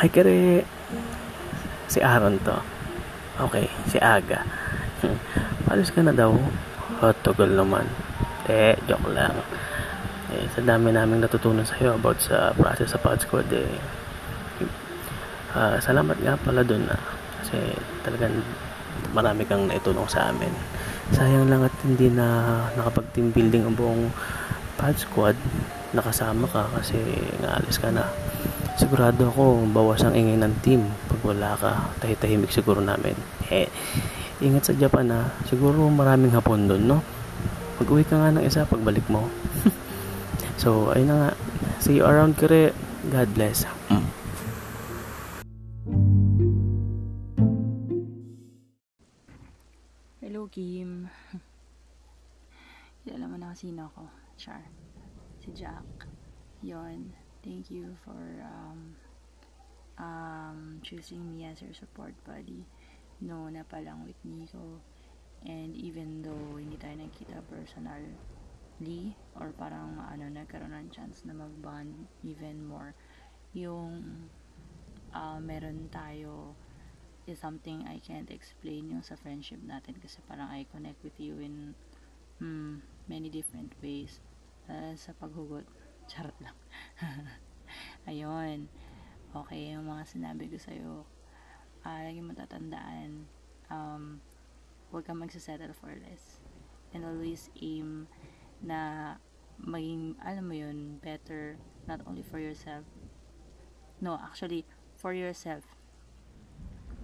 Hi, kare. Si Aaron to. Okay, si Aga. Alis ka na daw. Oh, tagal naman. Eh, joke lang. Eh, sa dami naming natutunan sa'yo about sa process sa Pod Squad, eh, uh, salamat nga pala dun na. Ah. Kasi talagang marami kang naitulong sa amin. Sayang lang at hindi na nakapag-team building ang buong Pod Squad. Nakasama ka kasi naalis ka na sigurado ako bawas ang ingay ng team pag wala ka. Tahitahimik siguro namin. Eh ingat sa Japan ha siguro maraming hapon doon no? Mag uwi ka nga ng isa pagbalik mo. So ayun na nga. See you around kare. God bless. Mm. hello Kim. Kilala mo na sino ako. Char. Si Jack. Yon thank you for um, um, choosing me as your support buddy. No na palang with Nico. And even though hindi tayo nakita personally or parang ano nagkaroon ng chance na mag-bond even more yung uh, meron tayo is something I can't explain yung sa friendship natin kasi parang I connect with you in mm, many different ways. Uh, sa paghugot Charot lang. Ayun. Okay, yung mga sinabi ko sa'yo, uh, lagi mo tatandaan, um, huwag kang magsasettle for less. And always aim na maging, alam mo yun, better, not only for yourself. No, actually, for yourself.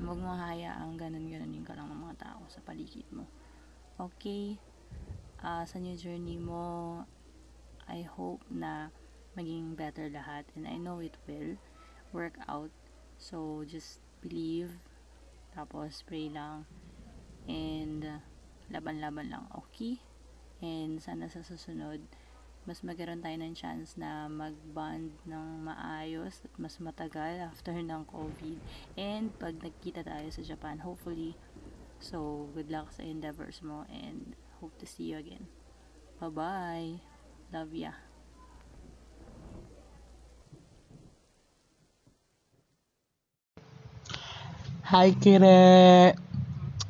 Huwag mo hayaang ganun-ganunin ka lang ng mga tao sa paligid mo. Okay? Uh, sa new journey mo, I hope na maging better lahat and I know it will work out. So just believe tapos pray lang and uh, laban-laban lang okay? And sana sa susunod mas magkaroon tayo ng chance na mag-bond ng maayos at mas matagal after ng COVID. And pag nagkita tayo sa Japan hopefully so good luck sa endeavors mo and hope to see you again. Bye bye Love ya. Hi, Kire!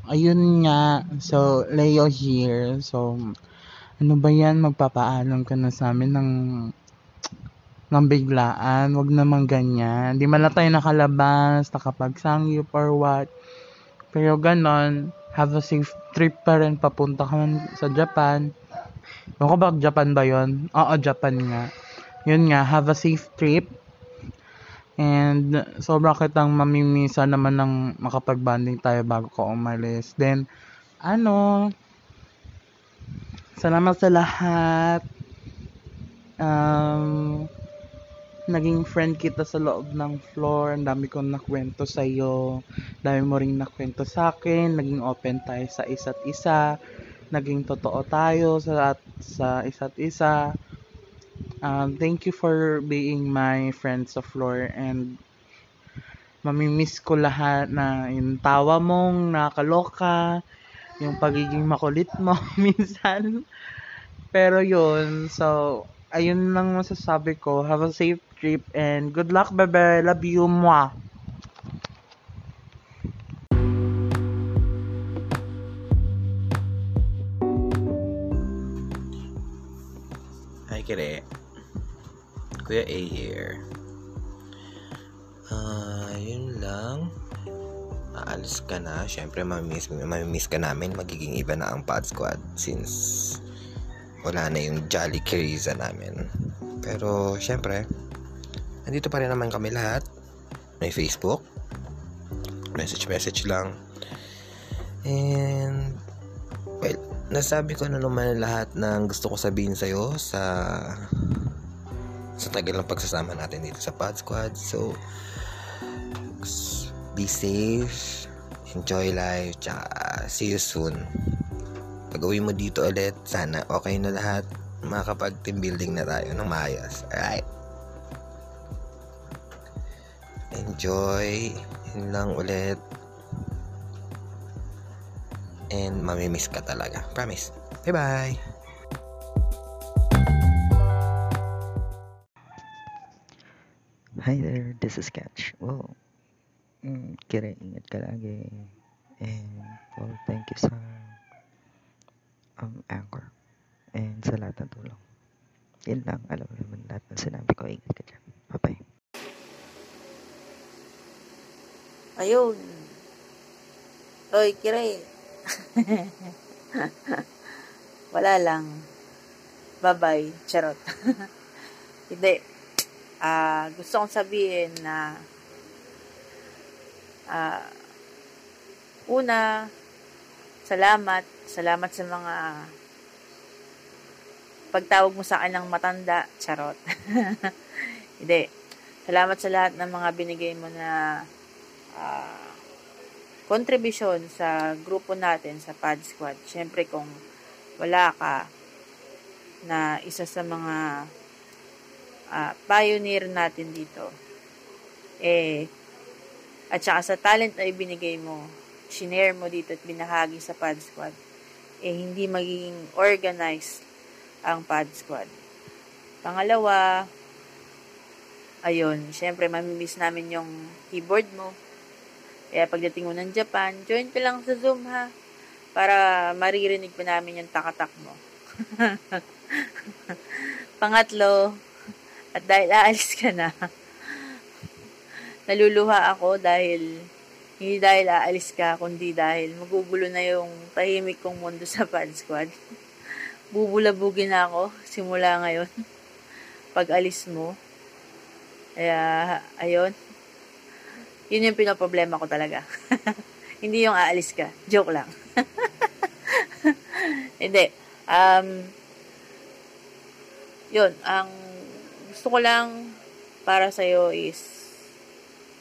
Ayun nga. So, Leo here. So, ano ba yan? Magpapaalam ka na sa amin ng ng biglaan. Wag naman ganyan. Di man tayo nakalabas, nakapagsangyup or what. Pero ganon, have a safe trip pa rin papunta ka sa Japan. Ewan ko ba Japan ba yon? Oo, Japan nga. Yun nga, have a safe trip. And sobra kitang mamimisa naman ng makapag-banding tayo bago ko umalis. Then, ano, salamat sa lahat. Um, naging friend kita sa loob ng floor. Ang dami kong nakwento sa iyo. Dami mo ring nakwento sa akin. Naging open tayo sa isa't isa naging totoo tayo sa sa isa't isa. Um, thank you for being my friends of floor and mamimiss ko lahat na yung tawa mong nakakaloka, yung pagiging makulit mo minsan. Pero yun, so, ayun lang masasabi ko. Have a safe trip and good luck, bebe. Love you, mwah. Kuya A here. Ah, uh, yun lang. Aalis ka na. Siyempre, mamimiss, mamimiss ka namin. Magiging iba na ang pod squad since wala na yung jolly Kiriza namin. Pero, siyempre, nandito pa rin naman kami lahat. May Facebook. Message-message lang. And, well, nasabi ko na naman lahat ng gusto ko sabihin sa'yo sa sa tagal ng pagsasama natin dito sa Pod Squad. So, be safe, enjoy life, tsaka see you soon. Pag uwi mo dito ulit, sana okay na lahat. Makakapag-team building na tayo ng maayos. Alright? Enjoy. Yun lang ulit and mamimiss ka talaga. Promise. Bye-bye! Hi there, this is Catch. Well, mm, kira, ingat ka lagi. And, well, thank you sa um, anchor. And sa lahat ng tulong. Yun lang, alam naman lahat ng sinabi ko. Ingat ka dyan. Bye-bye. Ayun. Oy, Kire. Wala lang. Bye-bye. Charot. Hindi. Ah, gusto kong sabihin na ah, una, salamat. Salamat sa mga pagtawag mo sa akin ng matanda. Charot. Hindi. Salamat sa lahat ng mga binigay mo na uh, contribution sa grupo natin sa Pad Squad. Siyempre kung wala ka na isa sa mga uh, pioneer natin dito. Eh, at saka sa talent na ibinigay mo, shinare mo dito at binahagi sa Pad Squad, eh hindi magiging organized ang Pad Squad. Pangalawa, ayun, syempre mamimiss namin yung keyboard mo. Kaya pagdating mo ng Japan, join ka lang sa Zoom ha, para maririnig pa namin yung takatak mo. Pangatlo, at dahil aalis ka na, naluluha ako dahil hindi dahil aalis ka, kundi dahil magugulo na yung tahimik kong mundo sa Pad Squad. Bubulabugin na ako simula ngayon. Pag alis mo. Kaya, ayun. Yun yung pinoproblema ko talaga. hindi yung aalis ka. Joke lang. hindi. Um, yun, ang gusto ko lang para sa'yo is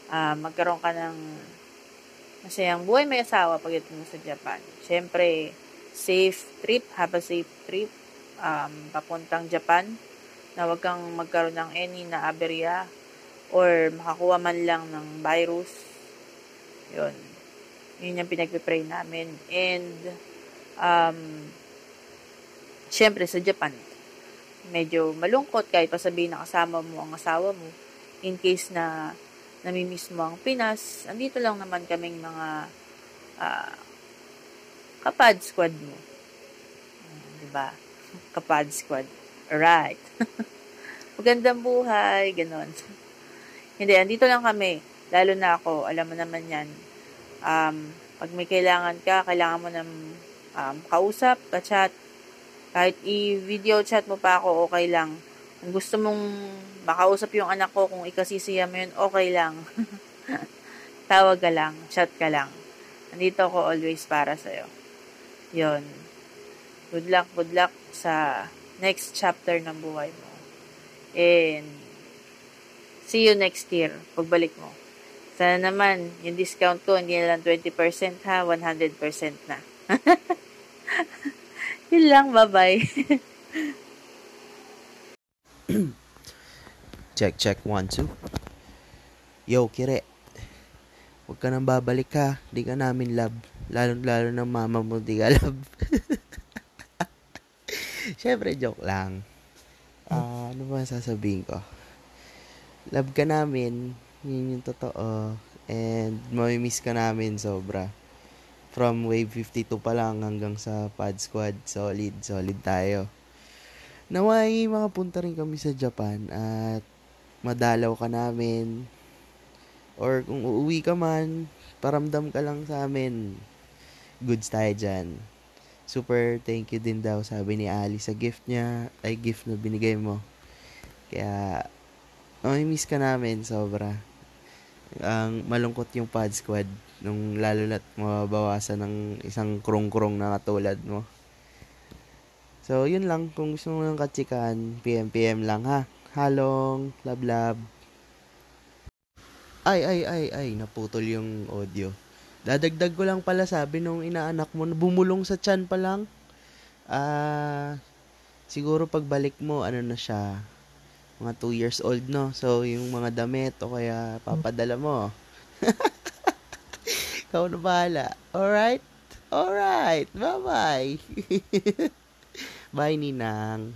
uh, magkaroon ka ng masayang buhay may asawa pagdating mo sa Japan. Siyempre, safe trip, have a safe trip um, papuntang Japan na wag kang magkaroon ng any na aberya or makakuha man lang ng virus. Yun. Yun yung pinagpipray namin. And, um, syempre, sa Japan, medyo malungkot kahit pa sabihin na kasama mo ang asawa mo. In case na namimiss mo ang Pinas, andito lang naman kaming mga uh, kapad squad mo. Uh, diba? Kapad squad. Alright. Magandang buhay, ganon. Hindi, andito lang kami. Lalo na ako, alam mo naman yan. Um, pag may kailangan ka, kailangan mo ng um, kausap, ka-chat, kahit i-video chat mo pa ako, okay lang. Kung gusto mong makausap yung anak ko, kung ikasisiya mo yun, okay lang. Tawag ka lang, chat ka lang. Nandito ako always para sa'yo. Yon. Good luck, good luck sa next chapter ng buhay mo. And, see you next year, pagbalik mo. Sana naman, yung discount ko, hindi na lang 20% ha, 100% na. Yun lang, bye-bye. check, check, one, two. Yo, kire. Huwag ka nang babalik ha. Di ka namin love. Lalo-lalo ng mama mo, di ka love. Siyempre, joke lang. Uh, ano ba sasabihin ko? Love ka namin. Yun yung totoo. And, mamimiss ka namin sobra from wave 52 pa lang hanggang sa pad squad. Solid solid tayo. Naway makapunta rin kami sa Japan at madalaw ka namin. Or kung uuwi ka man paramdam ka lang sa amin. Goods tayo dyan. Super thank you din daw sabi ni Ali sa gift niya. Ay gift na binigay mo. Kaya oh, miss ka namin sobra. Ang malungkot yung pad squad nung lalo na't mababawasan ng isang krong-krong na katulad mo. So, yun lang. Kung gusto mo ng katsikan, PM-PM lang ha. Halong, lab-lab. Ay, ay, ay, ay, naputol yung audio. Dadagdag ko lang pala sabi nung inaanak mo, bumulong sa chan pa lang. Ah, uh, siguro pagbalik mo, ano na siya, mga 2 years old, no? So, yung mga damit o kaya papadala mo. Ikaw na bahala. Alright? Alright. Bye-bye. Bye, Ninang.